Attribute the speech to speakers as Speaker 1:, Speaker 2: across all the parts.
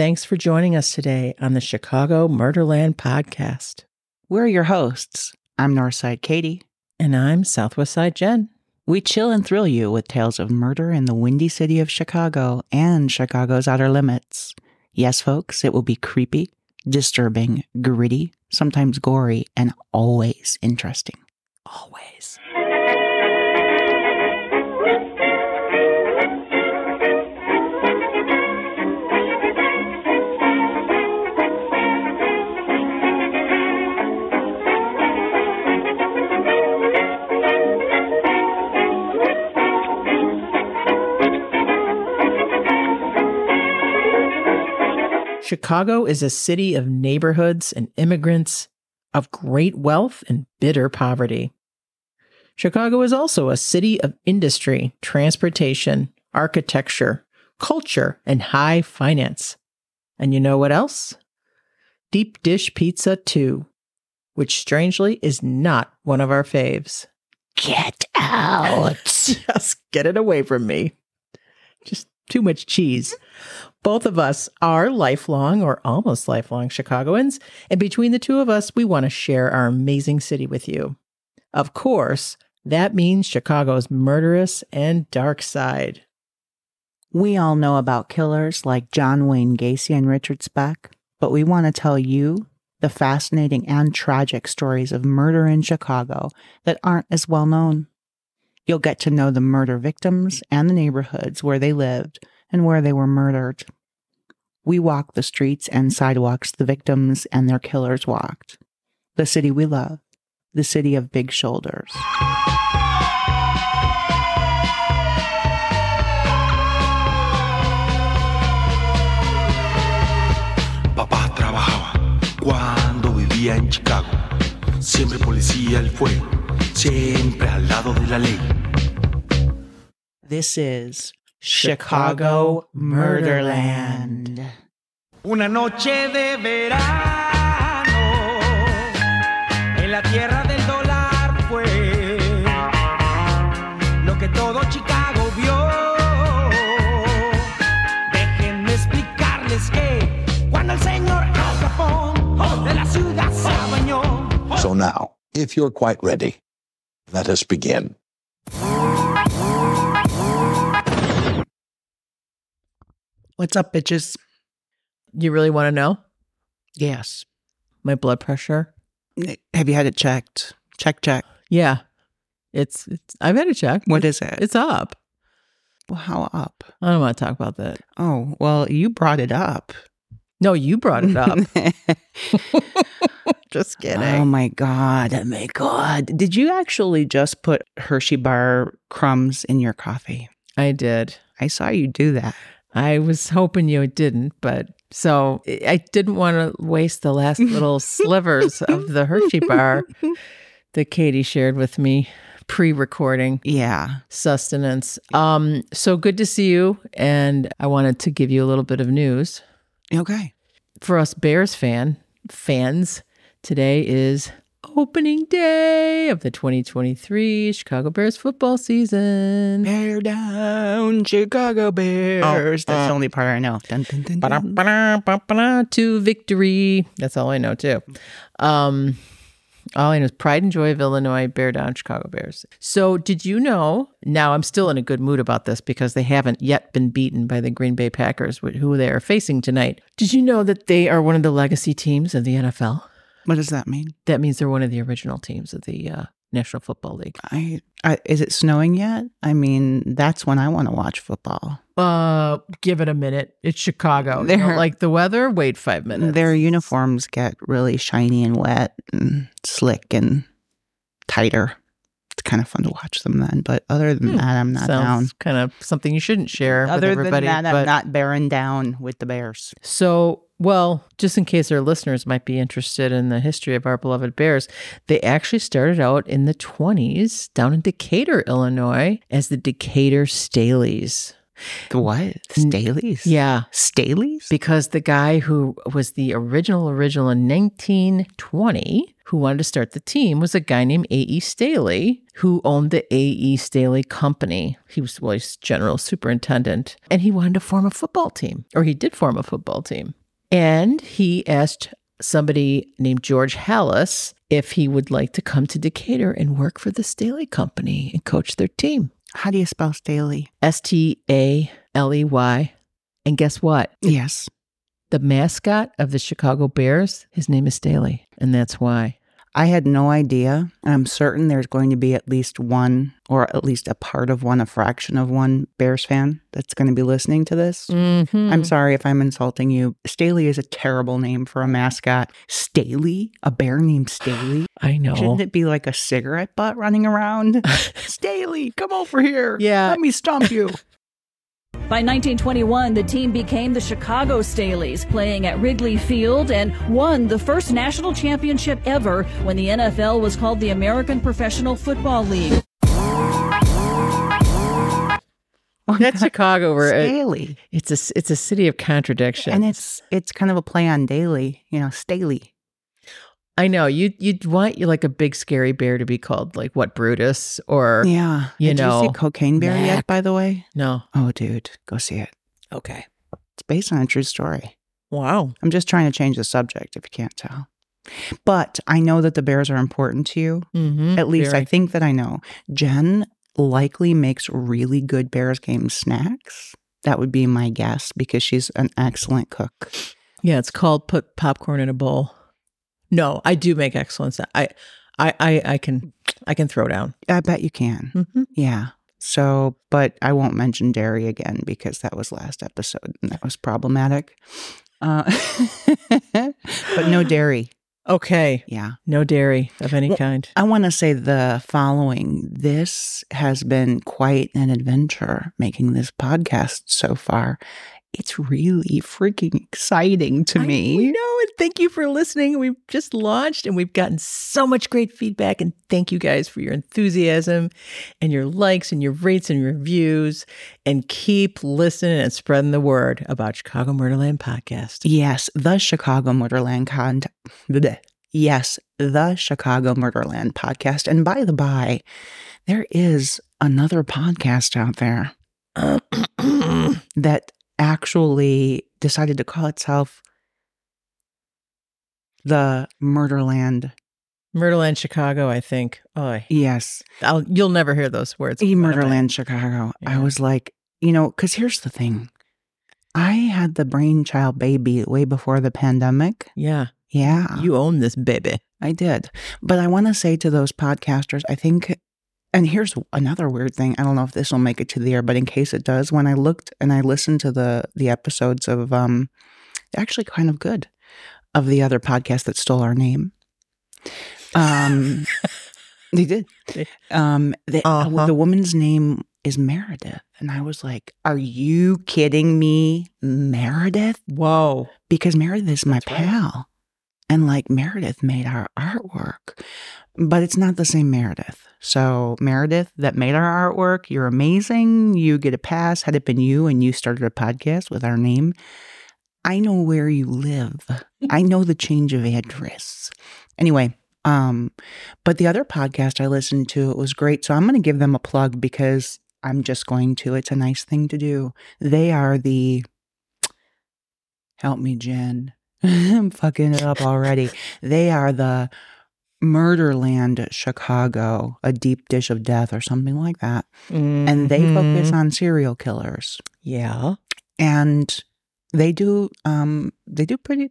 Speaker 1: thanks for joining us today on the Chicago Murderland podcast.
Speaker 2: We're your hosts. I'm Northside Katie.
Speaker 1: And I'm Southwest Side Jen.
Speaker 2: We chill and thrill you with tales of murder in the windy city of Chicago and Chicago's outer limits. Yes, folks, it will be creepy, disturbing, gritty, sometimes gory, and always interesting.
Speaker 1: Always. Chicago is a city of neighborhoods and immigrants, of great wealth and bitter poverty. Chicago is also a city of industry, transportation, architecture, culture, and high finance. And you know what else? Deep dish pizza, too, which strangely is not one of our faves.
Speaker 2: Get out.
Speaker 1: Just get it away from me. Just too much cheese. Both of us are lifelong or almost lifelong Chicagoans, and between the two of us, we want to share our amazing city with you. Of course, that means Chicago's murderous and dark side.
Speaker 2: We all know about killers like John Wayne Gacy and Richard Speck, but we want to tell you the fascinating and tragic stories of murder in Chicago that aren't as well known. You'll get to know the murder victims and the neighborhoods where they lived and where they were murdered. We walk the streets and sidewalks the victims and their killers walked. The city we love, the city of big shoulders.
Speaker 3: Papá trabajaba cuando vivía en Chicago. Siempre policía el fuego, siempre al lado de la ley.
Speaker 2: This is Chicago Murderland.
Speaker 4: Una noche de verano en la tierra del dólar fue lo que todo Chicago vio. Déjenme explicarles que cuando el señor Al Capone de la ciudad se bañó.
Speaker 5: So now, if you're quite ready, let us begin.
Speaker 2: What's up, bitches?
Speaker 1: You really want to know
Speaker 2: Yes.
Speaker 1: my blood pressure?
Speaker 2: Have you had it checked? Check, check.
Speaker 1: Yeah. It's, it's I've had a check.
Speaker 2: What is it?
Speaker 1: It's up.
Speaker 2: Well, how up?
Speaker 1: I don't want to talk about that.
Speaker 2: Oh, well, you brought it up.
Speaker 1: No, you brought it up. Just oh kidding.
Speaker 2: Oh my God. Oh my God. Did you actually just put Hershey bar crumbs in your coffee?
Speaker 1: I did.
Speaker 2: I saw you do that.
Speaker 1: I was hoping you didn't, but so I- didn't want to waste the last little slivers of the Hershey bar that Katie shared with me pre-recording
Speaker 2: Yeah.
Speaker 1: sustenance. Um so good to see you and I wanted to give you a little bit of news.
Speaker 2: Okay.
Speaker 1: For us Bears fan fans, today is opening day of the 2023 Chicago Bears football season.
Speaker 2: Bear down, Chicago Bears. That's the only part I know. Dun, dun, dun, dun.
Speaker 1: Ba-da-ba-da-ba-ba-da, to victory. That's all I know too. Um, all I know is pride and joy of Illinois, bear down Chicago Bears. So, did you know? Now, I'm still in a good mood about this because they haven't yet been beaten by the Green Bay Packers, who they are facing tonight. Did you know that they are one of the legacy teams of the NFL?
Speaker 2: What does that mean?
Speaker 1: That means they're one of the original teams of the uh, National Football League.
Speaker 2: I, I is it snowing yet? I mean, that's when I want to watch football.
Speaker 1: Uh, give it a minute. It's Chicago. You don't
Speaker 2: They're-
Speaker 1: like the weather? Wait five minutes.
Speaker 2: Their uniforms get really shiny and wet and slick and tighter. It's kind of fun to watch them then. But other than
Speaker 1: Hmm.
Speaker 2: that, I'm not down.
Speaker 1: Kind of something you shouldn't share with
Speaker 2: Other
Speaker 1: everybody.
Speaker 2: than that,
Speaker 1: but-
Speaker 2: I'm not bearing down with the Bears.
Speaker 1: So, well, just in case our listeners might be interested in the history of our beloved Bears, they actually started out in the 20s down in Decatur, Illinois, as the Decatur Staleys.
Speaker 2: The what? Staley's?
Speaker 1: Yeah.
Speaker 2: Staley's?
Speaker 1: Because the guy who was the original original in 1920 who wanted to start the team was a guy named A.E. Staley who owned the A.E. Staley Company. He was well, he's general superintendent and he wanted to form a football team or he did form a football team. And he asked somebody named George Halas if he would like to come to Decatur and work for the Staley Company and coach their team.
Speaker 2: How do you spell Staley?
Speaker 1: S T A L E Y. And guess what?
Speaker 2: Yes.
Speaker 1: The mascot of the Chicago Bears, his name is Staley. And that's why.
Speaker 2: I had no idea. I'm certain there's going to be at least one, or at least a part of one, a fraction of one Bears fan that's going to be listening to this.
Speaker 1: Mm-hmm.
Speaker 2: I'm sorry if I'm insulting you. Staley is a terrible name for a mascot. Staley? A bear named Staley?
Speaker 1: I know.
Speaker 2: Shouldn't it be like a cigarette butt running around? Staley, come over here.
Speaker 1: Yeah.
Speaker 2: Let me stomp you.
Speaker 6: By 1921, the team became the Chicago Staleys, playing at Wrigley Field and won the first national championship ever when the NFL was called the American Professional Football League.
Speaker 1: That's Chicago. Where it-
Speaker 2: Staley.
Speaker 1: it's a it's a city of contradiction.
Speaker 2: And it's it's kind of a play on daily, you know, Staley.
Speaker 1: I know you you'd want you like a big scary bear to be called like what Brutus or
Speaker 2: Yeah.
Speaker 1: you
Speaker 2: Did you
Speaker 1: know,
Speaker 2: see Cocaine Bear
Speaker 1: Mac.
Speaker 2: yet, by the way?
Speaker 1: no.
Speaker 2: Oh, dude, go see it.
Speaker 1: Okay.
Speaker 2: It's based on a true story.
Speaker 1: Wow.
Speaker 2: I'm just trying to change the subject if you can't tell. But I know that the bears are important to you.
Speaker 1: Mm-hmm.
Speaker 2: At least I think that I know. Jen likely makes really good Bears game snacks. That would be my guess because she's an excellent cook.
Speaker 1: Yeah, it's called put popcorn in a bowl. No, I do make excellent. sa- I, I, I, I can, I can throw down.
Speaker 2: I bet you can.
Speaker 1: Mm-hmm.
Speaker 2: Yeah. So, but I won't mention dairy again because that was last episode and that was problematic. Uh, but no dairy.
Speaker 1: Okay,
Speaker 2: Yeah.
Speaker 1: no dairy of any
Speaker 2: Well,
Speaker 1: kind.
Speaker 2: I want to say the following. This has been quite an adventure making this podcast so far. It's really freaking exciting to
Speaker 1: I
Speaker 2: me.
Speaker 1: know, and thank you for listening. We've just launched and we've gotten so much great feedback. And thank you guys for your enthusiasm and your likes and your rates and reviews. And keep listening and spreading the word about Chicago Murderland Podcast.
Speaker 2: Yes, the Chicago Murderland con. bleh. Yes, the Chicago Murderland podcast. And by the by, there is another podcast out there that actually decided to call itself the Murderland.
Speaker 1: Murderland Chicago, I think. Oh,
Speaker 2: Yes,
Speaker 1: I'll, you'll never hear those words.
Speaker 2: E
Speaker 1: in front of.
Speaker 2: Murderland Chicago. I was like, you know, because here's the thing. I had the brainchild baby way before the pandemic.
Speaker 1: Yeah,
Speaker 2: Yeah.
Speaker 1: you own this baby.
Speaker 2: I did. But I want to say to those podcasters, I think, and here's another weird thing. I don't know if this will make it to the air, but in case it does, when I looked and I listened to the the episodes of um actually kind of good of the other podcast that stole our name. Um they did. Um they,
Speaker 1: Uh-huh.
Speaker 2: the woman's name is Meredith. And I was like, Are you kidding me? Meredith?
Speaker 1: Whoa.
Speaker 2: because Meredith is my
Speaker 1: That's right.
Speaker 2: pal. And like Meredith made our artwork, but it's not the same Meredith. So, Meredith, that made our artwork, you're amazing. You get a pass. Had it been you and you started a podcast with our name, I know where you live. I know the change of address. Anyway, um, but the other podcast I listened to, it was great. So I'm going to give them a plug because I'm just going to. It's a nice thing to do. They are the Help me, Jen. I'm fucking it up already. They are the Murderland Chicago, a deep dish of death or something like that. And they focus
Speaker 1: Mhm.
Speaker 2: on serial killers.
Speaker 1: Yeah.
Speaker 2: And they do um they do pretty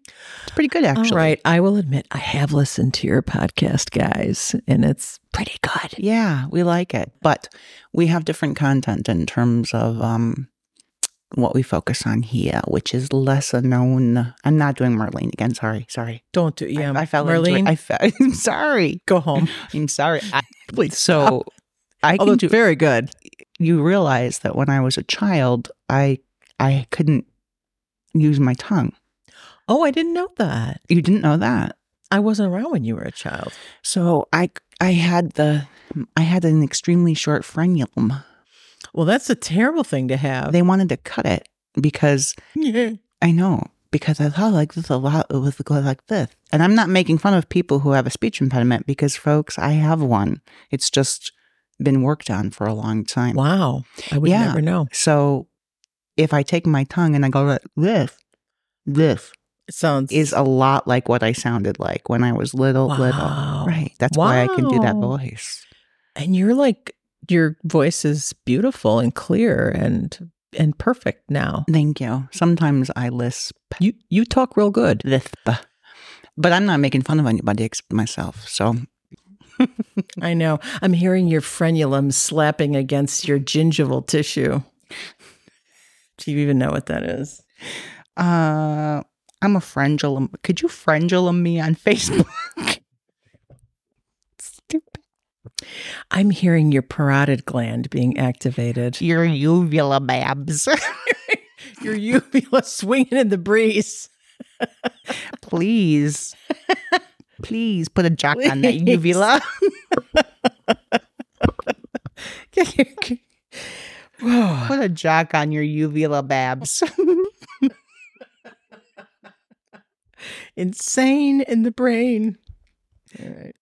Speaker 2: it's pretty good actually.
Speaker 1: All right. I will admit I have listened to your podcast, guys, and it's pretty good.
Speaker 2: Yeah, we like it. But we have different content in terms of um what we focus on here, which is lesser known. I'm not doing Marlene again. Sorry, sorry.
Speaker 1: Don't do yeah.
Speaker 2: I, I fell
Speaker 1: Marlene.
Speaker 2: I fell. I'm sorry.
Speaker 1: go home.
Speaker 2: I'm sorry. I,
Speaker 1: Please.
Speaker 2: so I
Speaker 1: Although
Speaker 2: can do.
Speaker 1: very good.
Speaker 2: You realize that when I was a child, I I couldn't use my tongue.
Speaker 1: Oh, I didn't know that.
Speaker 2: You didn't know that.
Speaker 1: I wasn't around when you were a child.
Speaker 2: So I I had the I had an extremely short frenulum.
Speaker 1: Well, that's a terrible thing to have.
Speaker 2: They wanted to cut it because I know because I thought like this a lot it was go like this. And I'm not making fun of people who have a speech impediment because folks, I have one. It's just been worked on for a long time.
Speaker 1: wow. I would
Speaker 2: Yeah.
Speaker 1: never know.
Speaker 2: So if I take my tongue and I go like this, this
Speaker 1: It sounds
Speaker 2: is a lot like what I sounded like when I was little,
Speaker 1: Wow.
Speaker 2: little. Right. That's why I can do that voice.
Speaker 1: and you're like your voice is beautiful and clear and and perfect now.
Speaker 2: Thank you. Sometimes I lisp,
Speaker 1: You you talk real good.
Speaker 2: lisp, but I'm not making fun of anybody except myself. So
Speaker 1: I know. I'm hearing your frenulum slapping against your gingival tissue. Do you even know what that is?
Speaker 2: Uh, I'm a frenulum. Could you frenulum me on Facebook?
Speaker 1: I'm hearing your parotid gland being activated.
Speaker 2: Your uvula babs.
Speaker 1: Your uvula swinging in the breeze.
Speaker 2: Please. Please put a jock on that uvula.
Speaker 1: Whoa.
Speaker 2: put a jock on your uvula babs.
Speaker 1: Insane in the brain. All right.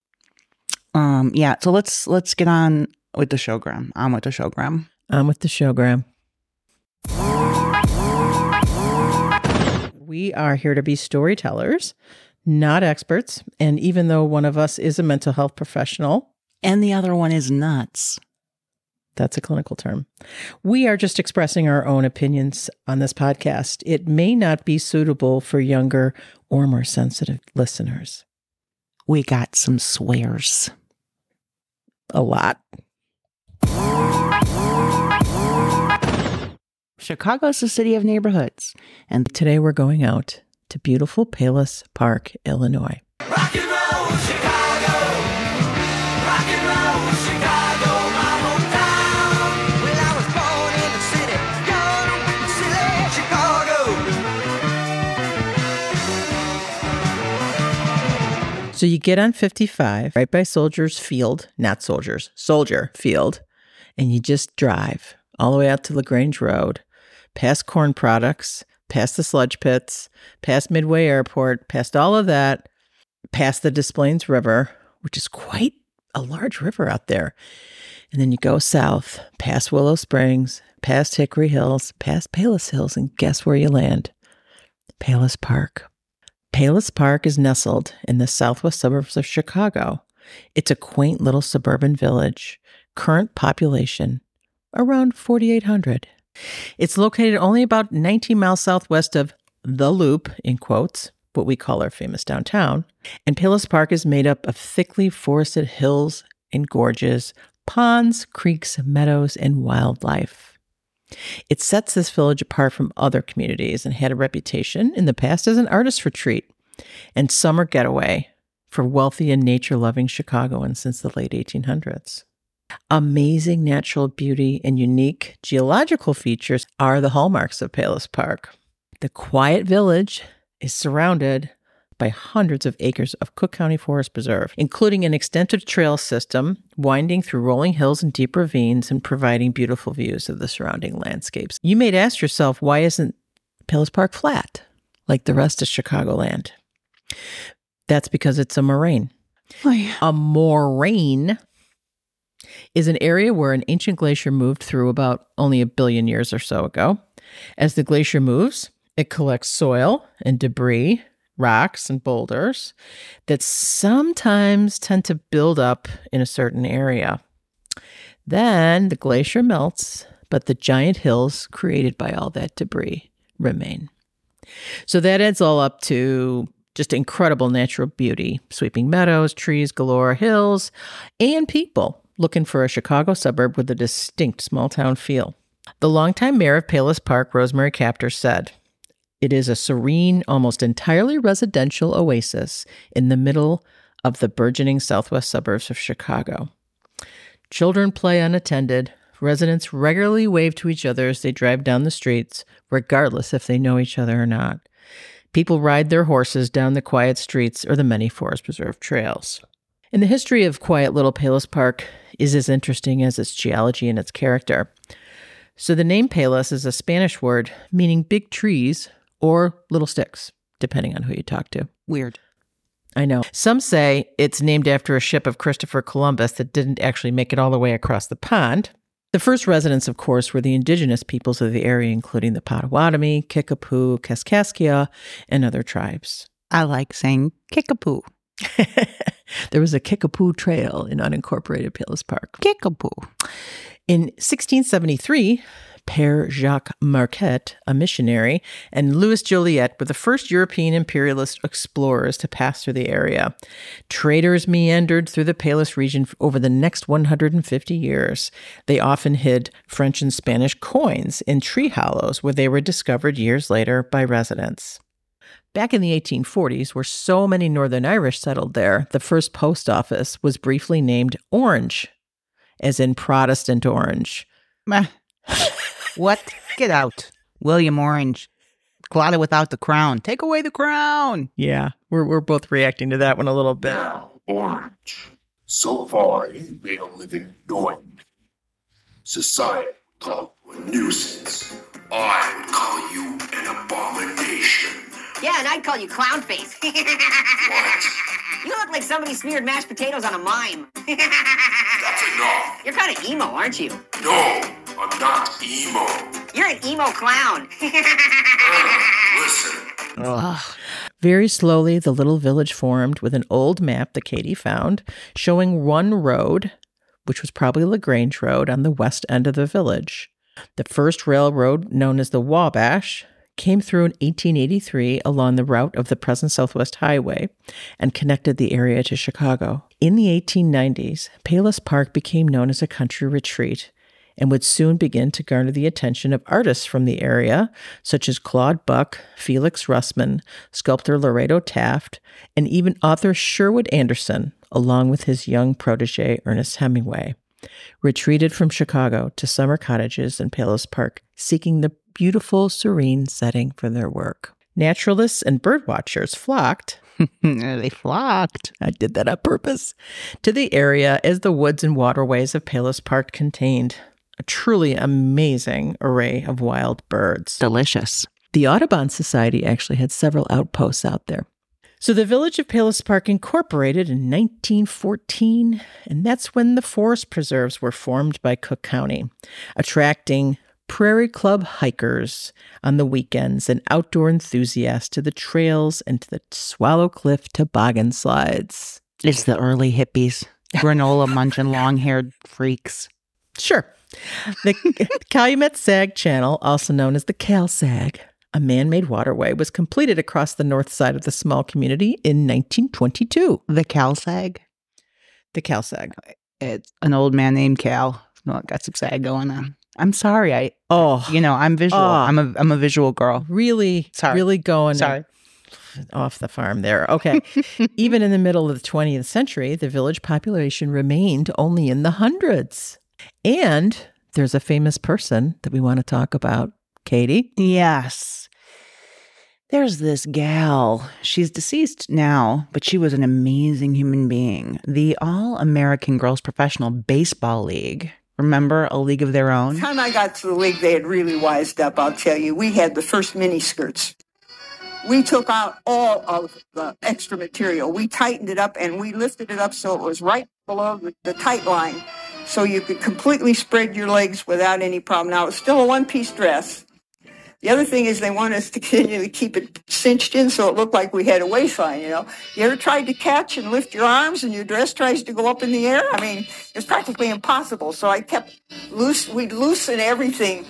Speaker 2: Um, yeah. So let's let's get on with the show, showgram. On with the showgram.
Speaker 1: I'm with the showgram. We are here to be storytellers, not experts. And even though one of us is a mental health professional,
Speaker 2: And the other one is nuts.
Speaker 1: that's a clinical term, we are just expressing our own opinions on this podcast. It may not be suitable for younger or more sensitive listeners.
Speaker 2: We got some swears.
Speaker 1: A lot.
Speaker 2: Chicago's a city of neighborhoods, and
Speaker 1: Today we're going out to beautiful Palos Park, Illinois.
Speaker 4: Rock and roll Chicago.
Speaker 1: So you get on 55 right by Soldiers Field, not Soldiers, Soldier Field, and you just drive all the way out to LaGrange Road, past corn products, past the sludge pits, past Midway Airport, past all of that, past the Des Plaines River, which is quite a large river out there. And then you go south, past Willow Springs, past Hickory Hills, past Palos Hills, and guess where you land? Palos Park. Palos Park is nestled in the southwest suburbs of Chicago. It's a quaint little suburban village, current population around 4,800. It's located only about 19 miles southwest of the Loop, in quotes, what we call our famous downtown. And Palos Park is made up of thickly forested hills and gorges, ponds, creeks, meadows, and wildlife. It sets this village apart from other communities and had a reputation in the past as an artist retreat and summer getaway for wealthy and nature loving Chicagoans since the late 1800s. Amazing natural beauty and unique geological features are the hallmarks of Palos Park. The quiet village is surrounded by hundreds of acres of Cook County Forest Preserve, including an extensive trail system winding through rolling hills and deep ravines and providing beautiful views of the surrounding landscapes. You may ask yourself, why isn't Palos Park flat like the rest of Chicagoland? That's because it's a moraine.
Speaker 2: Oh, yeah.
Speaker 1: A moraine is an area where an ancient glacier moved through about only a billion years or so ago. As the glacier moves, it collects soil and debris, rocks and boulders that sometimes tend to build up in a certain area. Then the glacier melts, but the giant hills created by all that debris remain. So that adds all up to just incredible natural beauty sweeping meadows, trees galore, hills, and people looking for a Chicago suburb with a distinct small town feel. The longtime mayor of Palos Park, Rosemary Capter, said, It is a serene, almost entirely residential oasis in the middle of the burgeoning southwest suburbs of Chicago. Children play unattended. Residents regularly wave to each other as they drive down the streets, regardless if they know each other or not. People ride their horses down the quiet streets or the many forest preserve trails. And the history of quiet little Palos Park is as interesting as its geology and its character. So the name Palos is a Spanish word meaning big trees or little sticks, depending on who you talk to.
Speaker 2: Weird.
Speaker 1: I know. Some say it's named after a ship of Christopher Columbus that didn't actually make it all the way across the pond. The first residents, of course, were the indigenous peoples of the area, including the Potawatomi, Kickapoo, Kaskaskia, and other tribes.
Speaker 2: I like saying kickapoo.
Speaker 1: there was a Kickapoo Trail in unincorporated Palos Park.
Speaker 2: Kickapoo.
Speaker 1: In 1673, Père Jacques Marquette, a missionary, and Louis Joliet were the first European imperialist explorers to pass through the area. Traders meandered through the Palos region over the next 150 years. They often hid French and Spanish coins in tree hollows where they were discovered years later by residents. Back in the 1840s, where so many Northern Irish settled there, the first post office was briefly named Orange, as in Protestant Orange.
Speaker 2: Meh. what? Get out. William Orange. Claudia without the crown. Take away the crown.
Speaker 1: Yeah, we're, we're both reacting to that one a little bit.
Speaker 7: Now, Orange. So far, you've been a living doing. Society would call you a nuisance. I would call you an abomination.
Speaker 8: Yeah, and I'd call you clown face.
Speaker 7: What?
Speaker 8: you look like somebody smeared mashed potatoes on a mime.
Speaker 7: That's enough.
Speaker 8: You're kind of emo, aren't you?
Speaker 7: No, I'm not emo.
Speaker 8: You're an emo clown.
Speaker 7: Oh, listen,
Speaker 1: Very slowly, the little village formed with an old map that Katie found showing one road, which was probably LaGrange Road, on the west end of the village. The first railroad, known as the Wabash, came through in 1883 along the route of the present Southwest Highway and connected the area to Chicago. In the 1890s, Palos Park became known as a country retreat and would soon begin to garner the attention of artists from the area, such as Claude Buck, Felix Russmann, sculptor Lorado Taft, and even author Sherwood Anderson, along with his young protege Ernest Hemingway, retreated from Chicago to summer cottages in Palos Park, seeking the beautiful, serene setting for their work. Naturalists and birdwatchers flocked
Speaker 2: they flocked.
Speaker 1: I did that on purpose. To the area as the woods and waterways of Palos Park contained a truly amazing array of wild birds.
Speaker 2: Delicious.
Speaker 1: The Audubon Society actually had several outposts out there. So the village of Palos Park incorporated in 1914, and that's when the forest preserves were formed by Cook County, attracting Prairie Club hikers on the weekends and outdoor enthusiasts to the trails and to the Swallow Cliff toboggan slides.
Speaker 2: It's the early hippies. Granola munching long haired freaks.
Speaker 1: Sure. The Calumet Sag Channel, also known as the Cal Sag, a man made waterway, was completed across the north side of the small community in 1922.
Speaker 2: The Cal Sag?
Speaker 1: The Cal Sag.
Speaker 2: It's an old man named Cal. No, got some sag going on. I'm sorry. I,
Speaker 1: Oh,
Speaker 2: you know, I'm visual.
Speaker 1: Oh.
Speaker 2: I'm a, I'm a visual girl.
Speaker 1: really,
Speaker 2: Sorry.
Speaker 1: really going
Speaker 2: Sorry.
Speaker 1: off the farm there. Okay. Even in the middle of the 20th century, the village population remained only in the hundreds. And there's a famous person that we want to talk about, Katie.
Speaker 2: Yes. There's this gal. She's deceased now, but she was an amazing human being. The All American Girls Professional Baseball League. Remember a league of their own?
Speaker 9: time I got to the league, they had really wised up, I'll tell you. We had the first mini skirts. We took out all of the extra material. We tightened it up and we lifted it up so it was right below the, the tight line so you could completely spread your legs without any problem. Now, it's still a one-piece dress. The other thing is they want us to continue to keep it cinched in so it looked like we had a waistline, you know. You ever tried to catch and lift your arms and your dress tries to go up in the air? I mean, it's practically impossible. So I kept loose, we'd loosen everything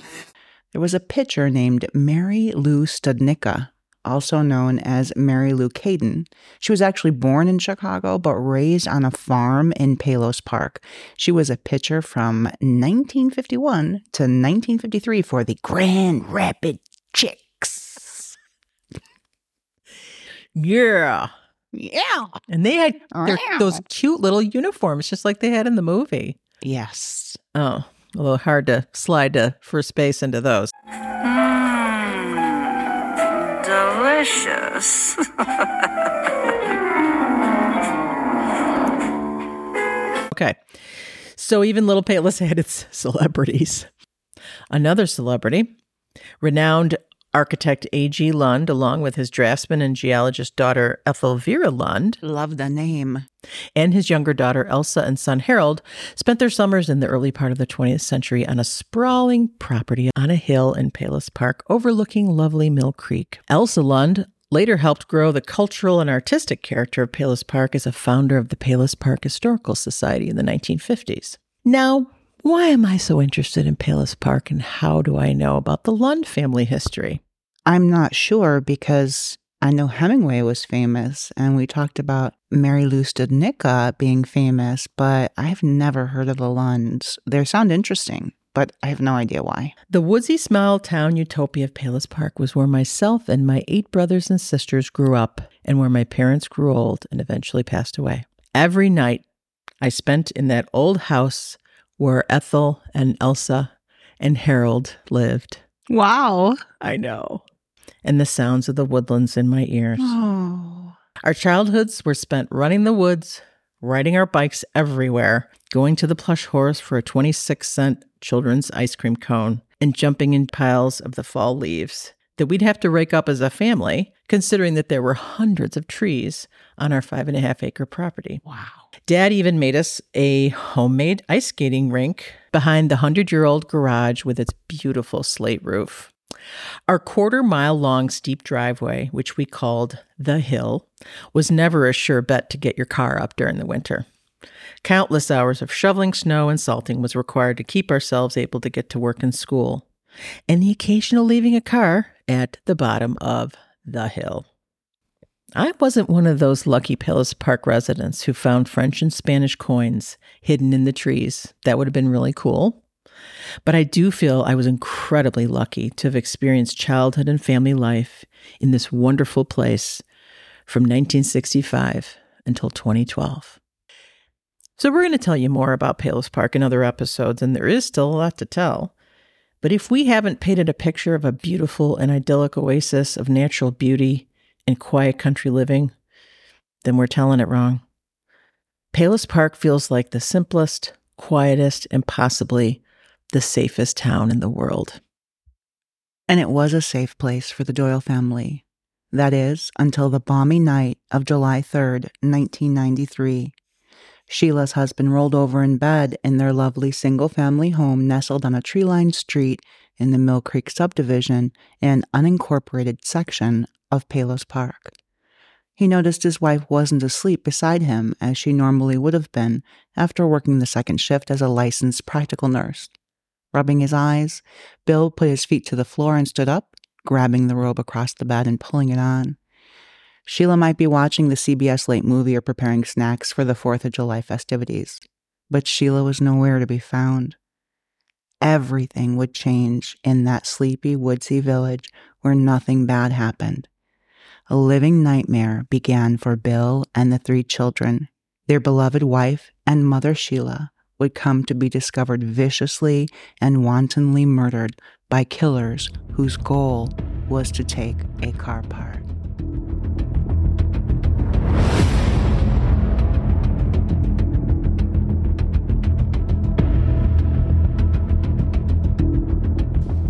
Speaker 2: There was a pitcher named Mary Lou Studnicka, also known as Mary Lou Caden. She was actually born in Chicago but raised on a farm in Palos Park. She was a pitcher from 1951 to 1953 for the Grand Rapid Chicks.
Speaker 1: Yeah.
Speaker 2: Yeah.
Speaker 1: And they had oh, their,
Speaker 2: Wow.
Speaker 1: those cute little uniforms, just like they had in the movie.
Speaker 2: Yes.
Speaker 1: Oh, a little hard to slide to first base into those. Okay. So even Little Palos had its celebrities. Another celebrity, renowned architect A.G. Lund, along with his draftsman and geologist daughter Ethelvira Lund,
Speaker 2: Love the name.
Speaker 1: and his younger daughter Elsa and son Harold, spent their summers in the early part of the 20th century on a sprawling property on a hill in Palos Park overlooking lovely Mill Creek. Elsa Lund later helped grow the cultural and artistic character of Palos Park as a founder of the Palos Park Historical Society in the 1950s. Now, why am I so interested in Palos Park and how do I know about the Lund family history?
Speaker 2: I'm not sure because I know Hemingway was famous and we talked about Mary Lou Studnicka being famous, but I've never heard of the Lunds. They sound interesting, but I have no idea why.
Speaker 1: The woodsy small town utopia of Palos Park was where myself and my eight brothers and sisters grew up and where my parents grew old and eventually passed away. Every night I spent in that old house where Ethel and Elsa and Harold lived.
Speaker 2: Wow.
Speaker 1: I know. And the sounds of the woodlands in my ears.
Speaker 2: Oh.
Speaker 1: Our childhoods were spent running the woods, riding our bikes everywhere, going to the plush horse for a 26 cent children's ice cream cone, and jumping in piles of the fall leaves that we'd have to rake up as a family, considering that there were hundreds of trees on our five and a half acre property.
Speaker 2: Wow.
Speaker 1: Dad even made us a homemade ice skating rink behind the hundred year old garage with its beautiful slate roof. Our quarter mile long steep driveway, which we called the hill, was never a sure bet to get your car up during the winter. Countless hours of shoveling snow and salting was required to keep ourselves able to get to work and school, and the occasional leaving a car at the bottom of the hill. I wasn't one of those lucky Palos Park residents who found French and Spanish coins hidden in the trees. That would have been really cool. But I do feel I was incredibly lucky to have experienced childhood and family life in this wonderful place from 1965 until 2012. So, we're going to tell you more about Palos Park in other episodes, and there is still a lot to tell. But if we haven't painted a picture of a beautiful and idyllic oasis of natural beauty and quiet country living, then we're telling it wrong. Palos Park feels like the simplest, quietest, and possibly the safest town in the world.
Speaker 2: And it was a safe place for the Doyle family. That is, until the balmy night of July 3rd, 1993. Sheilah's husband rolled over in bed in their lovely single family home nestled on a tree lined street in the Mill Creek subdivision, an unincorporated section of Palos Park. He noticed his wife wasn't asleep beside him as she normally would have been after working the second shift as a licensed practical nurse. Rubbing his eyes, Bill put his feet to the floor and stood up, grabbing the robe across the bed and pulling it on. Sheilah might be watching the CBS late movie or preparing snacks for the 4th of July festivities, but Sheilah was nowhere to be found. Everything would change in that sleepy, woodsy village where nothing bad happened. A living nightmare began for Bill and the three children. Their beloved wife and mother Sheilah would come to be discovered viciously and wantonly murdered by killers whose goal was to take a car part.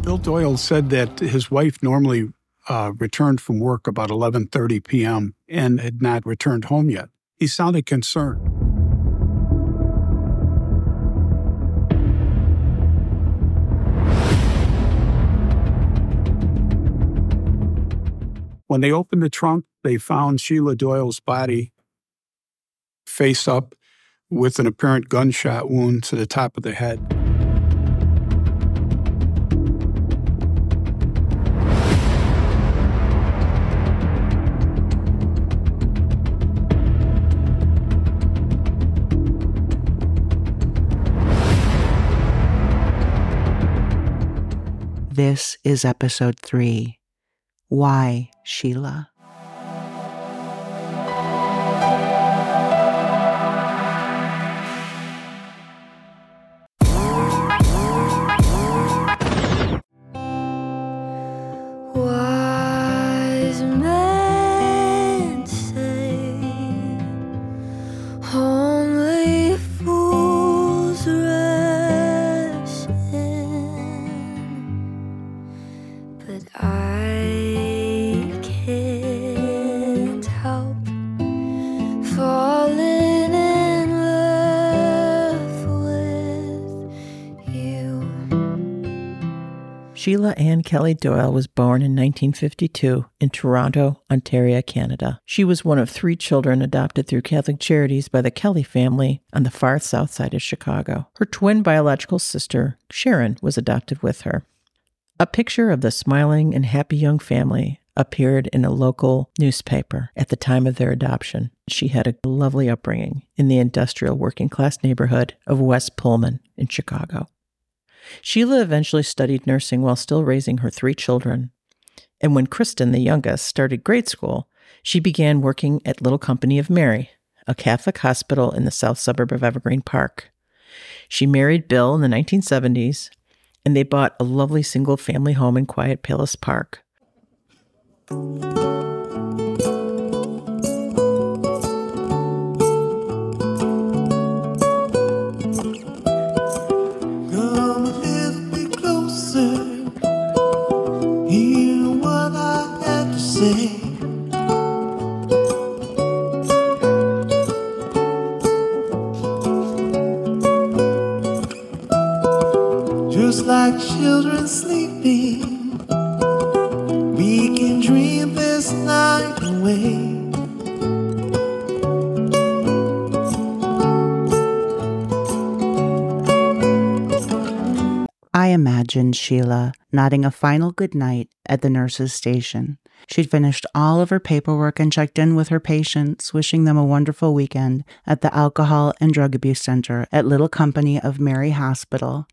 Speaker 10: Bill Doyle said that his wife normally uh, returned from work about 11:30 p.m. and had not returned home yet. He sounded concerned. When they opened the trunk, they found Sheilah Doyle's body face up with an apparent gunshot wound to the top of the head.
Speaker 2: This is episode three Why
Speaker 1: Sheilah? Kelly Doyle was born in 1952 in Toronto, Ontario, Canada. She was one of three children adopted through Catholic Charities by the Kelly family on the far south side of Chicago. Her twin biological sister, Sharon, was adopted with her. A picture of the smiling and happy young family appeared in a local newspaper at the time of their adoption. She had a lovely upbringing in the industrial working class neighborhood of West Pullman in Chicago. Sheilah eventually studied nursing while still raising her three children. And when Kristen, the youngest, started grade school, she began working at Little Company of Mary, a Catholic hospital in the south suburb of Evergreen Park. She married Bill in the 1970s, and they bought a lovely single family home in Quiet Palos Park.
Speaker 2: Sheilah nodding a final goodnight at the nurse's station. She'd finished all of her paperwork and checked in with her patients, wishing them a wonderful weekend at the Alcohol and Drug Abuse Center at Little Company of Mary Hospital.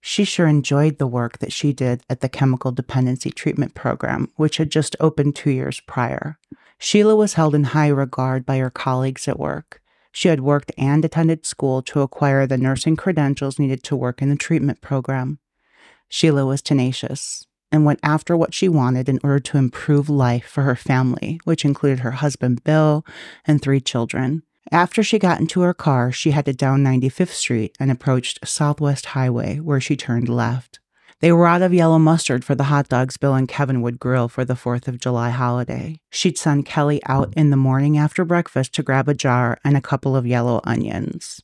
Speaker 2: She sure enjoyed the work that she did at the Chemical Dependency Treatment Program, which had just opened two years prior. Sheilah was held in high regard by her colleagues at work. She had worked and attended school to acquire the nursing credentials needed to work in the treatment program. Sheilah was tenacious and went after what she wanted in order to improve life for her family, which included her husband Bill and three children. After she got into her car, she headed down 95th Street and approached Southwest Highway, where she turned left. They were out of yellow mustard for the hot dogs Bill and Kevin would grill for the 4th of July holiday. She'd send Kelly out in the morning after breakfast to grab a jar and a couple of yellow onions.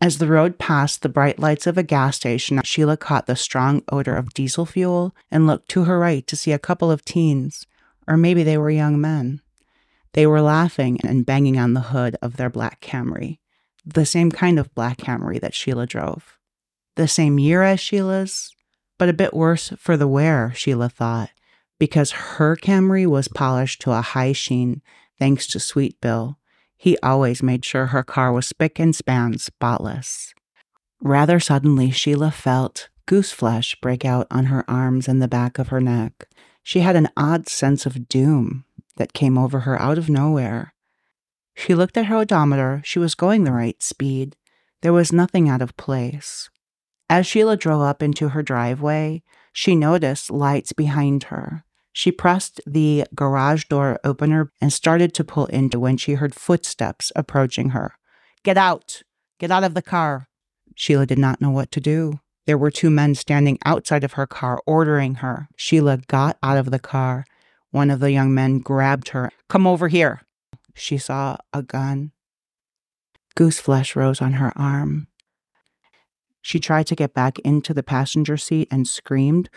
Speaker 2: As the road passed the bright lights of a gas station, Sheilah caught the strong odor of diesel fuel and looked to her right to see a couple of teens, or maybe they were young men. They were laughing and banging on the hood of their black Camry, the same kind of black Camry that Sheilah drove. The same year as Sheilah's, but a bit worse for the wear, Sheilah thought, because her Camry was polished to a high sheen thanks to Sweet Bill. He always made sure her car was spick and span spotless. Rather suddenly, Sheilah felt goose flesh break out on her arms and the back of her neck. She had an odd sense of doom that came over her out of nowhere. She looked at her odometer. She was going the right speed. There was nothing out of place. As Sheilah drove up into her driveway, she noticed lights behind her. She pressed the garage door opener and started to pull into when she heard footsteps approaching her. Get out! Get out of the car! Sheilah did not know what to do. There were two men standing outside of her car, ordering her. Sheilah got out of the car. One of the young men grabbed her. Come over here. She saw a gun. Goose flesh rose on her arm. She tried to get back into the passenger seat and screamed.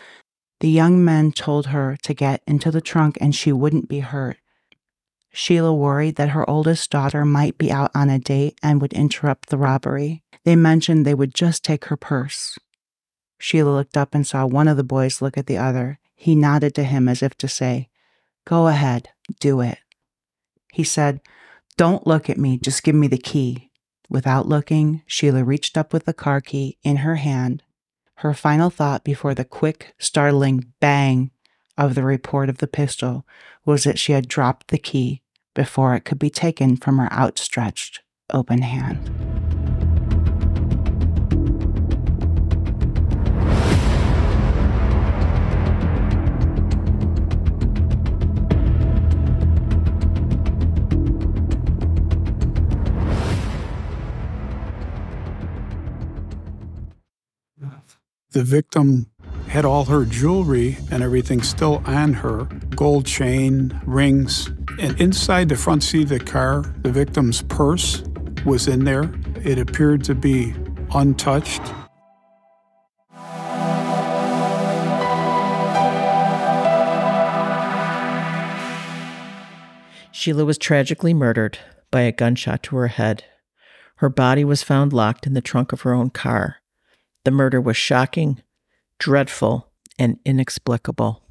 Speaker 2: The young men told her to get into the trunk and she wouldn't be hurt. Sheilah worried that her oldest daughter might be out on a date and would interrupt the robbery. They mentioned they would just take her purse. Sheilah looked up and saw one of the boys look at the other. He nodded to him as if to say, Go ahead, do it. He said, Don't look at me, just give me the key. Without looking, Sheilah reached up with the car key in her hand. Her final thought before the quick, startling bang of the report of the pistol was that she had dropped the key before it could be taken from her outstretched, open hand.
Speaker 10: The victim had all her jewelry and everything still on her gold chain, rings. And inside the front seat of the car, the victim's purse was in there. It appeared to be untouched.
Speaker 1: Sheilah was tragically murdered by a gunshot to her head. Her body was found locked in the trunk of her own car. The murder was shocking, dreadful, and inexplicable.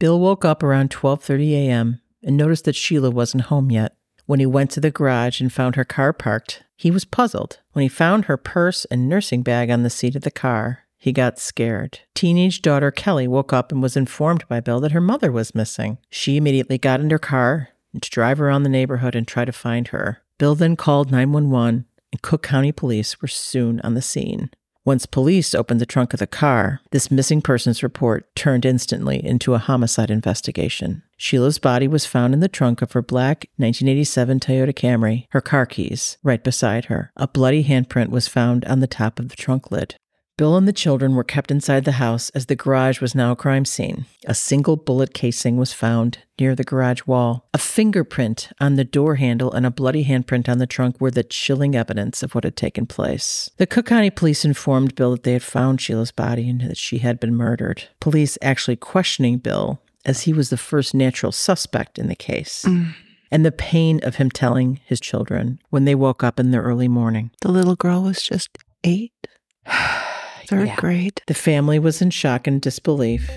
Speaker 1: Bill woke up around 12:30 a.m. and noticed that Sheilah wasn't home yet. When he went to the garage and found her car parked, he was puzzled. When he found her purse and nursing bag on the seat of the car, he got scared. Teenage daughter Kelly woke up and was informed by Bill that her mother was missing. She immediately got in her car to drive around the neighborhood and try to find her. Bill then called 911, and Cook County police were soon on the scene. Once police opened the trunk of the car, this missing persons report turned instantly into a homicide investigation. Sheilah's body was found in the trunk of her black 1987 Toyota Camry, her car keys, right beside her. A bloody handprint was found on the top of the trunk lid. Bill and the children were kept inside the house as the garage was now a crime scene. A single bullet casing was found near the garage wall. A fingerprint on the door handle and a bloody handprint on the trunk were the chilling evidence of what had taken place. The Cook County police informed Bill that they had found Sheilah's body and that she had been murdered. Police actually questioning Bill as he was the first natural suspect in the case. Mm. And the pain of him telling his children when they woke up in the early morning.
Speaker 2: The little girl was just eight, third
Speaker 1: Yeah.
Speaker 2: grade.
Speaker 1: The family was in shock and disbelief.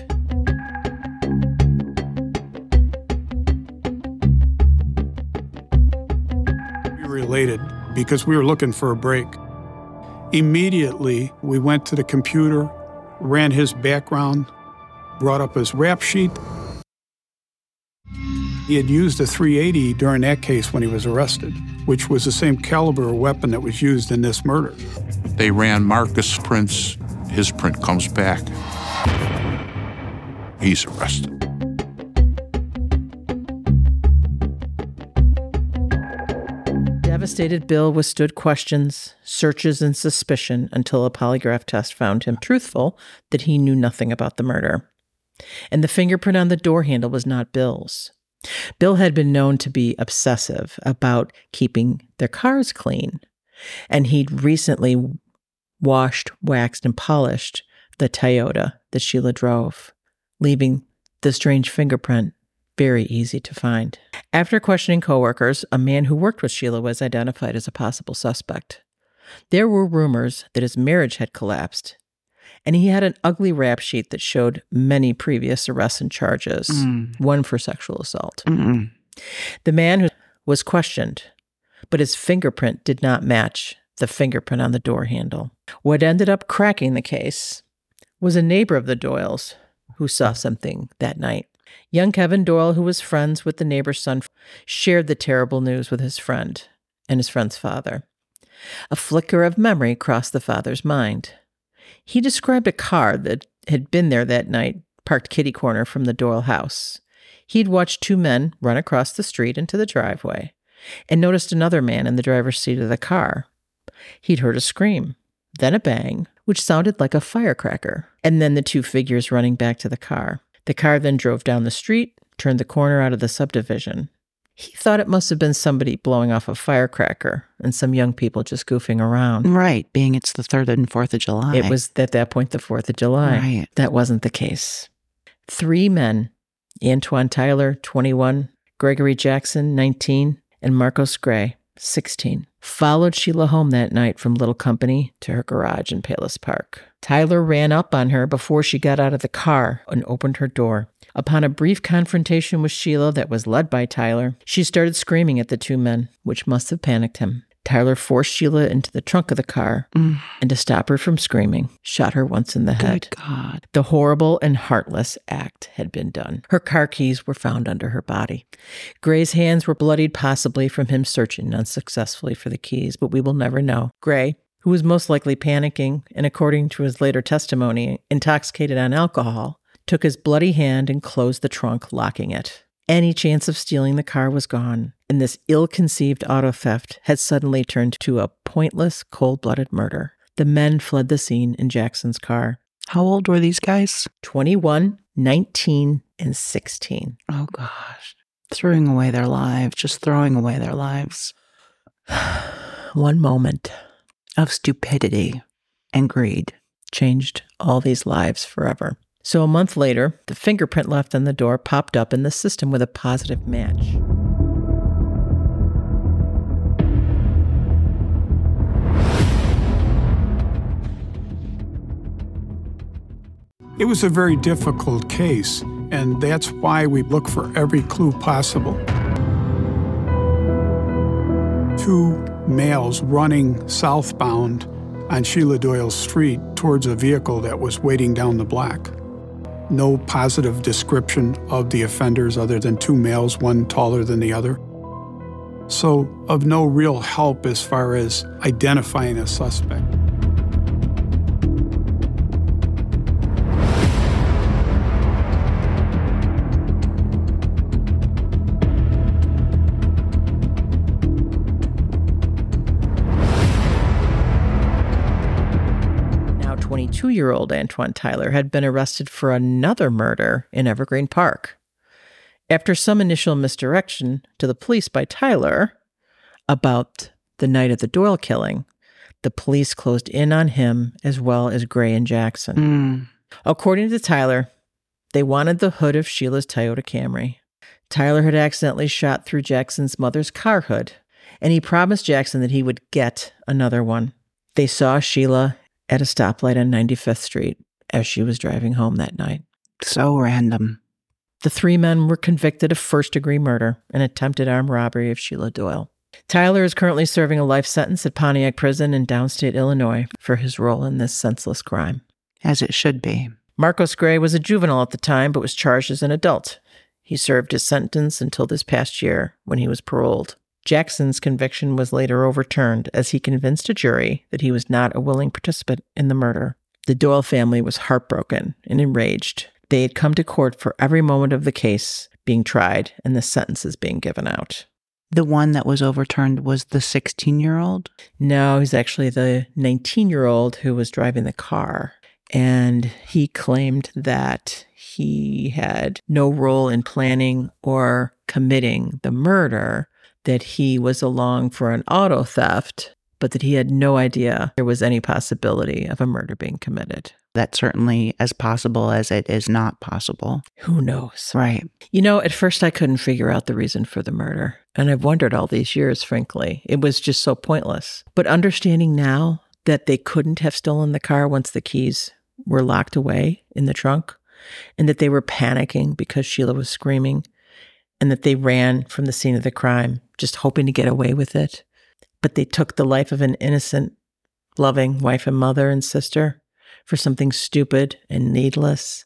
Speaker 10: We related because we were looking for a break. Immediately, we went to the computer, ran his background, brought up his rap sheet. He had used a 380 during that case when he was arrested, which was the same caliber of weapon that was used in this murder.
Speaker 11: They ran Marcus' prints. His print comes back. He's arrested.
Speaker 1: Devastated Bill withstood questions, searches, and suspicion until a polygraph test found him truthful that he knew nothing about the murder. And the fingerprint on the door handle was not Bill's. Bill had been known to be obsessive about keeping their cars clean, and he'd recently washed, waxed, and polished the Toyota that Sheilah drove, leaving the strange fingerprint very easy to find. After questioning coworkers, a man who worked with Sheilah was identified as a possible suspect. There were rumors that his marriage had collapsed, and he had an ugly rap sheet that showed many previous arrests and charges,
Speaker 2: Mm.
Speaker 1: one for sexual assault.
Speaker 2: Mm-mm.
Speaker 1: The man who was questioned, but his fingerprint did not match the fingerprint on the door handle. What ended up cracking the case was a neighbor of the Doyles who saw something that night. Young Kevin Doyle, who was friends with the neighbor's son, shared the terrible news with his friend and his friend's father. A flicker of memory crossed the father's mind. He described a car that had been there that night, parked kitty corner from the Doyle house. He'd watched two men run across the street into the driveway and noticed another man in the driver's seat of the car. He'd heard a scream, then a bang, which sounded like a firecracker, and then the two figures running back to the car. The car then drove down the street, turned the corner out of the subdivision. He thought it must have been somebody blowing off a firecracker and some young people just goofing around.
Speaker 2: Right, being it's the 3rd and 4th of July.
Speaker 1: It was at that point the 4th of July.
Speaker 2: Right.
Speaker 1: That wasn't the case. Three men Antoine Tyler, 21, Gregory Jackson, 19, and Marcos Gray, 16, followed Sheilah home that night from Little Company to her garage in Palos Park. Tyler ran up on her before she got out of the car and opened her door. Upon a brief confrontation with Sheilah that was led by Tyler, she started screaming at the two men, which must have panicked him. Tyler forced Sheilah into the trunk of the car
Speaker 2: Mm.
Speaker 1: and to stop her from screaming, shot her once in the head.
Speaker 2: Good God.
Speaker 1: The horrible and heartless act had been done. Her car keys were found under her body. Gray's hands were bloodied, possibly from him searching unsuccessfully for the keys, but we will never know. Gray, who was most likely panicking and, according to his later testimony, intoxicated on alcohol, took his bloody hand and closed the trunk, locking it. Any chance of stealing the car was gone, and this ill conceived auto theft had suddenly turned to a pointless, cold blooded murder. The men fled the scene in Jackson's car.
Speaker 2: How old were these guys?
Speaker 1: 21, 19, and 16.
Speaker 2: Oh, gosh. Throwing away their lives, just throwing away their lives
Speaker 1: One moment
Speaker 2: of stupidity and greed.
Speaker 1: changed all these lives forever. So a month later, the fingerprint left on the door popped up in the system with a positive match.
Speaker 10: It was a very difficult case, and that's why we look for every clue possible. Two males running southbound on Sheila Doyle Street towards a vehicle that was waiting down the block. No positive description of the offenders other than two males, one taller than the other. So, of no real help as far as identifying a suspect.
Speaker 1: 22 year old Antoine Tyler had been arrested for another murder in Evergreen Park. After some initial misdirection to the police by Tyler about the night of the Doyle killing, the police closed in on him as well as Gray and Jackson.
Speaker 2: Mm.
Speaker 1: According to Tyler, they wanted the hood of Sheilah's Toyota Camry. Tyler had accidentally shot through Jackson's mother's car hood, and he promised Jackson that he would get another one. They saw Sheilah at a stoplight on 95th Street as she was driving home that night.
Speaker 2: So random.
Speaker 1: The three men were convicted of first degree murder and attempted armed robbery of Sheilah Doyle. Tyler is currently serving a life sentence at Pontiac Prison in downstate Illinois for his role in this senseless crime.
Speaker 2: As it should be.
Speaker 1: Marcos Gray was a juvenile at the time, but was charged as an adult. He served his sentence until this past year when he was paroled. Jackson's conviction was later overturned as he convinced a jury that he was not a willing participant in the murder. The Doyle family was heartbroken and enraged. They had come to court for every moment of the case being tried and the sentences being given out.
Speaker 2: The one that was overturned was the 16 year old.
Speaker 1: No, he's actually the 19 year old who was driving the car. And he claimed that he had no role in planning or committing the murder, that he was along for an auto theft, but that he had no idea there was any possibility of a murder being committed.
Speaker 2: That's certainly as possible as it is not possible.
Speaker 1: Who knows?
Speaker 2: Right.
Speaker 1: You know, at first I couldn't figure out the reason for the murder. And I've wondered all these years, frankly. It was just so pointless. But understanding now that they couldn't have stolen the car once the keys were locked away in the trunk, and that they were panicking because Sheilah was screaming, and that they ran from the scene of the crime, just hoping to get away with it. But they took the life of an innocent, loving wife and mother and sister for something stupid and needless.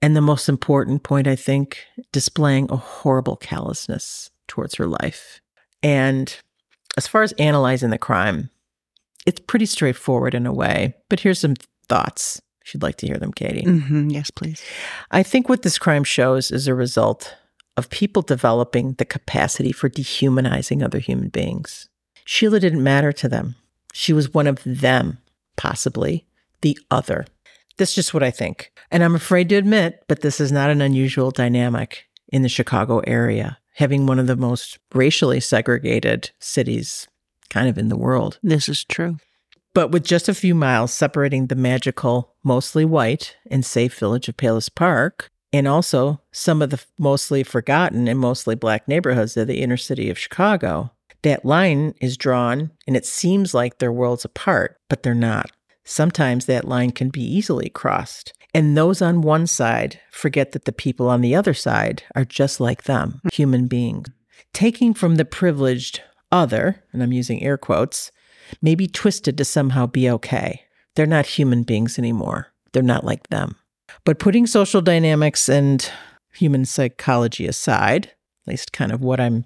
Speaker 1: And the most important point, I think, displaying a horrible callousness towards her life. And as far as analyzing the crime, it's pretty straightforward in a way. But here's some thoughts. If you'd like to hear them, Katie.
Speaker 2: hmm Yes, please.
Speaker 1: I think what this crime shows is a result of people developing the capacity for dehumanizing other human beings. Sheilah didn't matter to them. She was one of them, possibly the other. That's just what I think. And I'm afraid to admit, but this is not an unusual dynamic in the Chicago area, having one of the most racially segregated cities kind of in the world.
Speaker 2: This is true.
Speaker 1: But with just a few miles separating the magical, mostly white and safe village of Palos Park, and also some of the mostly forgotten and mostly black neighborhoods of the inner city of Chicago, that line is drawn and it seems like they're worlds apart, but they're not. Sometimes that line can be easily crossed. And those on one side forget that the people on the other side are just like them, human beings. Taking from the privileged other, and I'm using air quotes, may be twisted to somehow be okay. They're not human beings anymore. They're not like them. But putting social dynamics and human psychology aside, at least kind of what I'm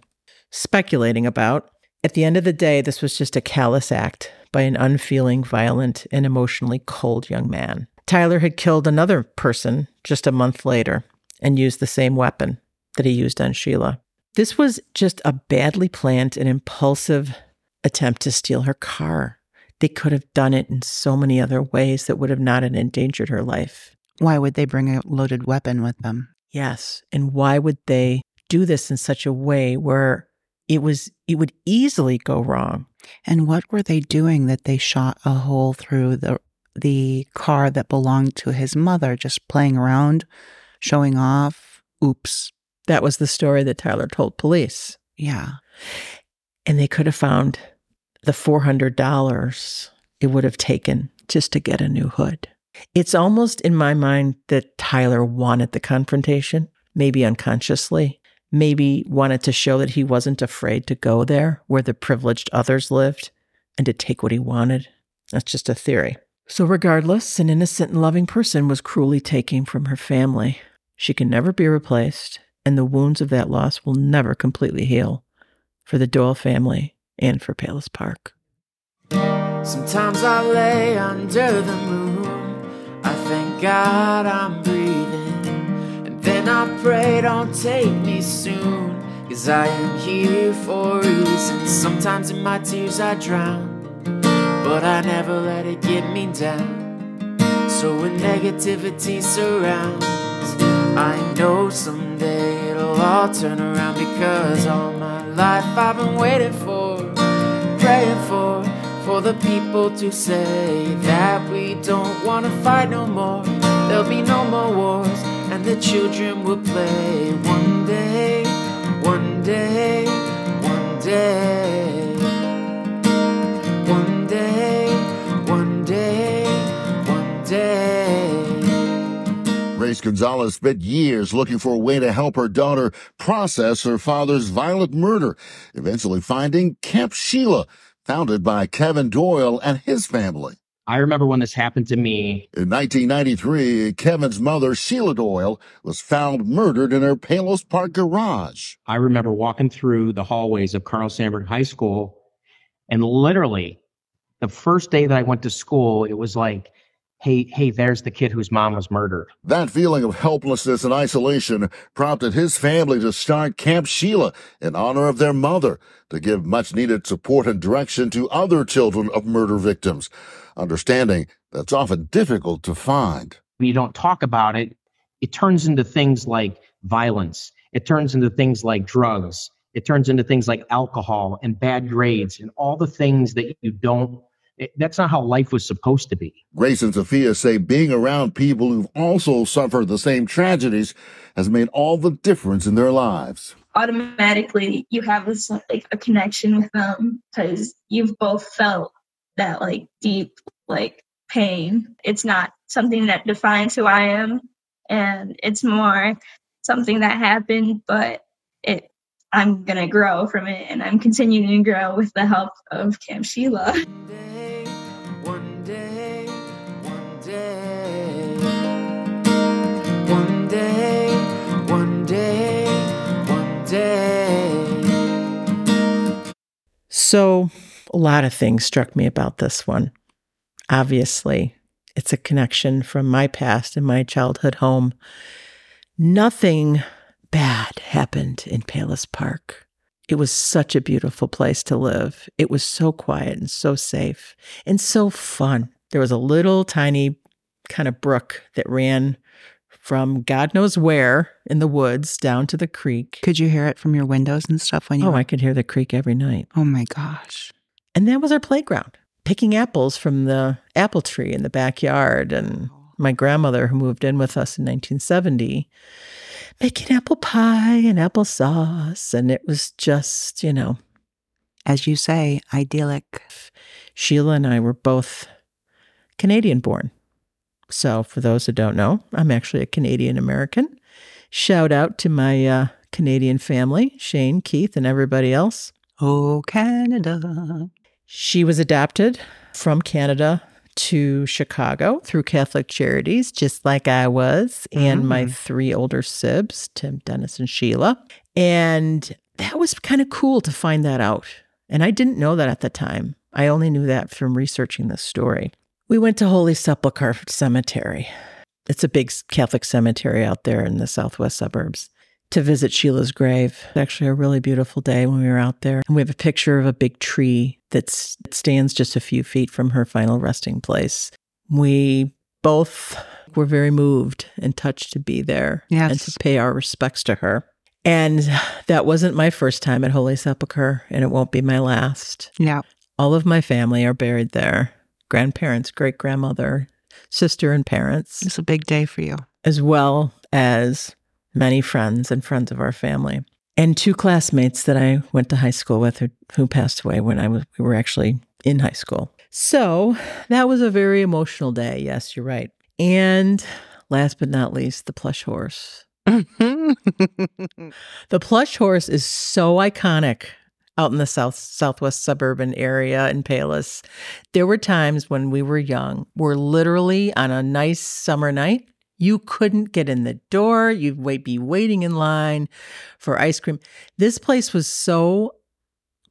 Speaker 1: speculating about, at the end of the day, this was just a callous act by an unfeeling, violent, and emotionally cold young man. Tyler had killed another person just a month later and used the same weapon that he used on Sheilah. This was just a badly planned and impulsive attempt to steal her car. They could have done it in so many other ways that would have not endangered her life.
Speaker 2: Why would they bring a loaded weapon with them?
Speaker 1: Yes. And why would they do this in such a way where it was it would easily go wrong?
Speaker 2: And what were they doing that they shot a hole through the the car that belonged to his mother, just playing around, showing off? Oops.
Speaker 1: That was the story that Tyler told police.
Speaker 2: Yeah.
Speaker 1: And they could have found the $400 it would have taken just to get a new hood. It's almost in my mind that Tyler wanted the confrontation, maybe unconsciously, maybe wanted to show that he wasn't afraid to go there where the privileged others lived and to take what he wanted. That's just a theory. So, regardless, an innocent and loving person was cruelly taken from her family. She can never be replaced, and the wounds of that loss will never completely heal for the Doyle family and for Palos Park.
Speaker 12: Sometimes I lay under the moon. I thank God I'm breathing. And then I pray, don't take me soon. Cause I am here for a reason. Sometimes in my tears I drown. But I never let it get me down. So when negativity surrounds, I know someday it'll all turn around. Because all my life I've been waiting for, praying for for the people to say that we don't want to fight no more. There'll be no more wars, and the children will play one day, one day, one day, one day, one day, one day.
Speaker 13: Grace Gonzalez spent years looking for a way to help her daughter process her father's violent murder, eventually finding Camp Sheila, founded by Kevin Doyle and his family.
Speaker 14: I remember when this happened to me.
Speaker 13: In 1993, Kevin's mother, Sheilah Doyle, was found murdered in her Palos Park garage.
Speaker 14: I remember walking through the hallways of Carl Sandburg High School, and literally, the first day that I went to school, it was like, hey, hey, there's the kid whose mom was murdered.
Speaker 13: That feeling of helplessness and isolation prompted his family to start Camp Sheila in honor of their mother to give much needed support and direction to other children of murder victims, understanding that's often difficult to find.
Speaker 14: When you don't talk about it, it turns into things like violence. It turns into things like drugs. It turns into things like alcohol and bad grades and all the things that you don't it- that's not how life was supposed to be.
Speaker 13: Grace and Sophia say being around people who've also suffered the same tragedies has made all the difference in their lives.
Speaker 15: automatically you have this like a connection with them because you've both felt that like deep like pain it's not something that defines who i am and it's more something that happened but it i'm gonna grow from it and i'm continuing to grow with the help of camp sheila
Speaker 1: So, a lot of things struck me about this one. Obviously, it's a connection from my past and my childhood home. Nothing bad happened in Palos Park. It was such a beautiful place to live. It was so quiet and so safe and so fun. There was a little tiny kind of brook that ran from God knows where in the woods down to the creek.
Speaker 2: Could you hear it from your windows and stuff when you
Speaker 1: Oh,
Speaker 2: were-
Speaker 1: I could hear the creek every night.
Speaker 2: Oh my gosh.
Speaker 1: And that was our playground, picking apples from the apple tree in the backyard. And my grandmother, who moved in with us in 1970, making apple pie and applesauce. And it was just, you know,
Speaker 2: As you say, idyllic.
Speaker 1: Sheilah and I were both Canadian born. So, for those that don't know, I'm actually a Canadian American. Shout out to my uh, Canadian family, Shane, Keith, and everybody else.
Speaker 2: Oh, Canada.
Speaker 1: She was adopted from Canada to Chicago through Catholic Charities, just like I was, and my
Speaker 2: Mm.
Speaker 1: three older sibs, Tim, Dennis, and Sheila. And that was kind of cool to find that out. And I didn't know that at the time. I only knew that from researching this story. We went to Holy Sepulchre Cemetery. It's a big Catholic cemetery out there in the southwest suburbs. to visit Sheilah's grave. Actually, a really beautiful day when we were out there. And we have a picture of a big tree that stands just a few feet from her final resting place. We both were very moved and touched to be there
Speaker 2: Yes.
Speaker 1: and to pay our respects to her. And that wasn't my first time at Holy Sepulchre, and it won't be my last.
Speaker 2: Yeah.
Speaker 1: All of my family are buried there grandparents, great grandmother, sister, and parents.
Speaker 2: It's a big day for you.
Speaker 1: As well as many friends and friends of our family. And two classmates that I went to high school with who, who passed away when I was we were actually in high school. So that was a very emotional day. Yes, you're right. And last but not least, the plush horse. the plush horse is so iconic out in the south southwest suburban area in Palos. There were times when we were young, where literally on a nice summer night, you couldn't get in the door. You'd wait, be waiting in line for ice cream. This place was so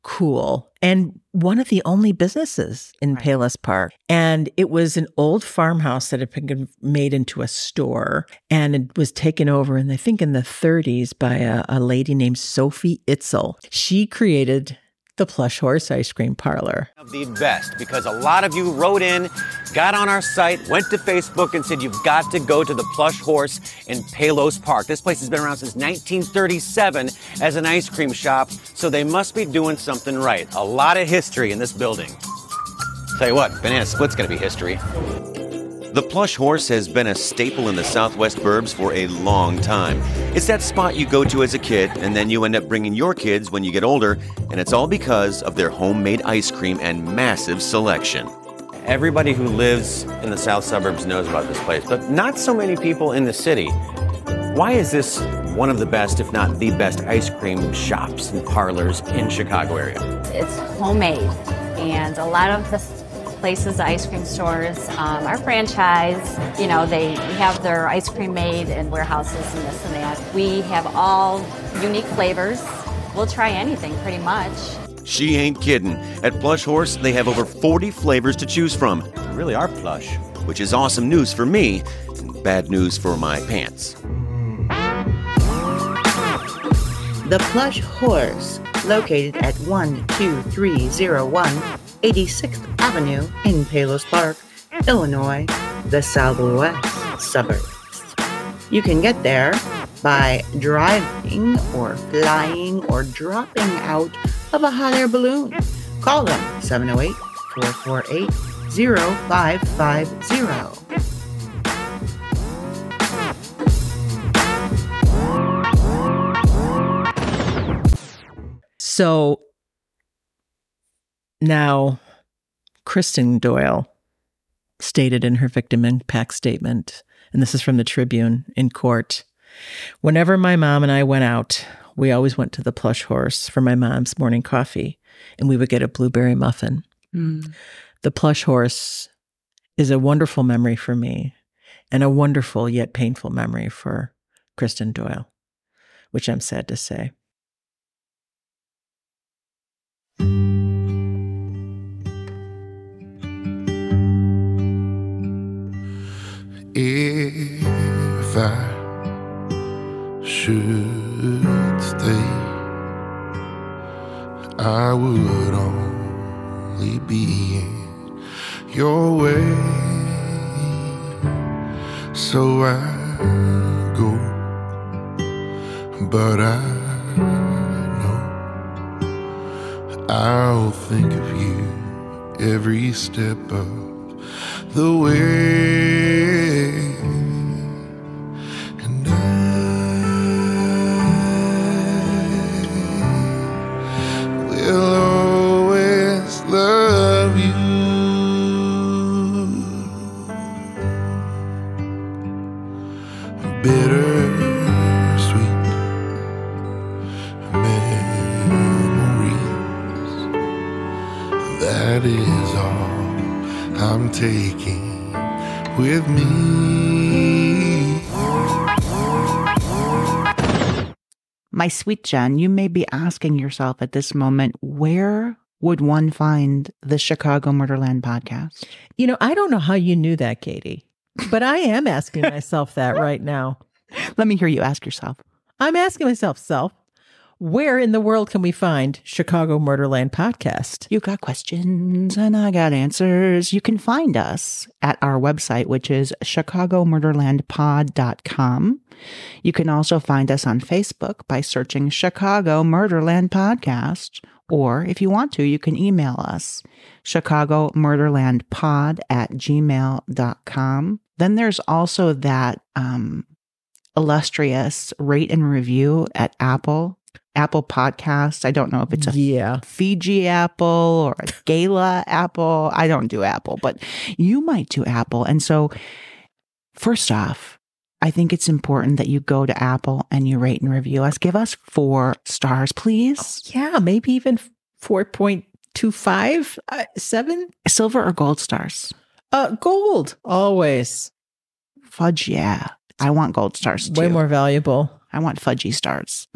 Speaker 1: cool and one of the only businesses in Palos Park. And it was an old farmhouse that had been made into a store and it was taken over, and I think in the 30s, by a, a lady named Sophie Itzel. She created the Plush Horse Ice Cream Parlor.
Speaker 16: the best because a lot of you wrote in, got on our site, went to Facebook, and said you've got to go to the Plush Horse in Palos Park. This place has been around since 1937 as an ice cream shop, so they must be doing something right. A lot of history in this building. Tell you what, Banana Split's gonna be history. The plush horse has been a staple in the southwest burbs for a long time. It's that spot you go to as a kid, and then you end up bringing your kids when you get older, and it's all because of their homemade ice cream and massive selection. Everybody who lives in the south suburbs knows about this place, but not so many people in the city. Why is this one of the best, if not the best, ice cream shops and parlors in Chicago area?
Speaker 17: It's homemade, and a lot of the s- places, ice cream stores, um, are franchise. You know, they have their ice cream made in warehouses and this and that. We have all unique flavors. We'll try anything pretty much.
Speaker 16: She ain't kidding. At Plush Horse, they have over 40 flavors to choose from. They really are plush. Which is awesome news for me, and bad news for my pants.
Speaker 18: The Plush Horse, located at 12301 86th Avenue in Palos Park, Illinois, the southwest suburbs. You can get there by driving or flying or dropping out of a hot air balloon. Call them 708 448 0550.
Speaker 1: So now, Kristen Doyle stated in her victim impact statement, and this is from the Tribune in court Whenever my mom and I went out, we always went to the plush horse for my mom's morning coffee, and we would get a blueberry muffin. Hmm. The plush horse is a wonderful memory for me, and a wonderful yet painful memory for Kristen Doyle, which I'm sad to say.
Speaker 7: If I should stay, I would only be in your way. So I go, but I know I'll think of you every step of the way. And
Speaker 2: sweet Jen, you may be asking yourself at this moment, where would one find the Chicago Murderland podcast?
Speaker 1: You know, I don't know how you knew that, Katie, but I am asking myself that right now.
Speaker 2: Let me hear you ask yourself.
Speaker 1: I'm asking myself, self, where in the world can we find Chicago Murderland podcast?
Speaker 2: You got questions and I got answers. You can find us at our website, which is chicagomurderlandpod.com. You can also find us on Facebook by searching Chicago Murderland Podcast. Or if you want to, you can email us, Chicago Murderland Pod at gmail.com. Then there's also that um, illustrious rate and review at Apple. Apple Podcasts. I don't know if it's a
Speaker 1: yeah.
Speaker 2: Fiji apple or a Gala apple. I don't do Apple, but you might do Apple. And so, first off, I think it's important that you go to Apple and you rate and review us. Give us four stars, please.
Speaker 1: Yeah, maybe even 4.25, uh, 7?
Speaker 2: Silver or gold stars?
Speaker 1: Uh, gold, always.
Speaker 2: Fudge, yeah. I want gold stars too.
Speaker 1: Way more valuable.
Speaker 2: I want fudgy stars.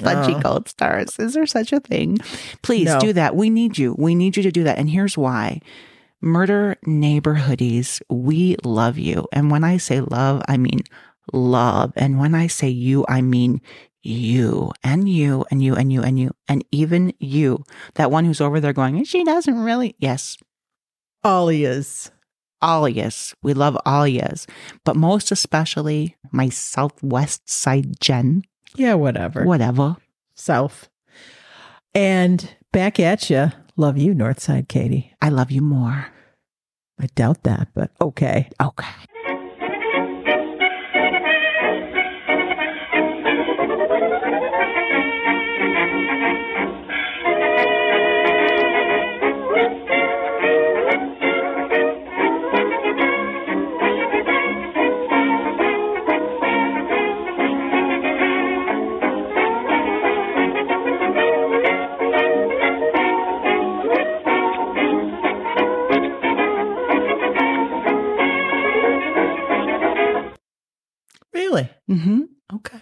Speaker 2: fudgy
Speaker 1: Oh.
Speaker 2: gold stars. Is there such a thing? Please
Speaker 1: No.
Speaker 2: do that. We need you. We need you to do that. And here's why. Murder neighborhoodies, we love you. And when I say love, I mean love. And when I say you, I mean you and you and you and you and you and even you. That one who's over there going, she doesn't really. Yes,
Speaker 1: Alias.
Speaker 2: Alias. We love Alias. But most especially my Southwest side Jen.
Speaker 1: Yeah, whatever.
Speaker 2: Whatever.
Speaker 1: South. And back at you. Love you, Northside Katie.
Speaker 2: I love you more.
Speaker 1: I doubt that, but okay. Okay. Mm-hmm.
Speaker 2: Okay.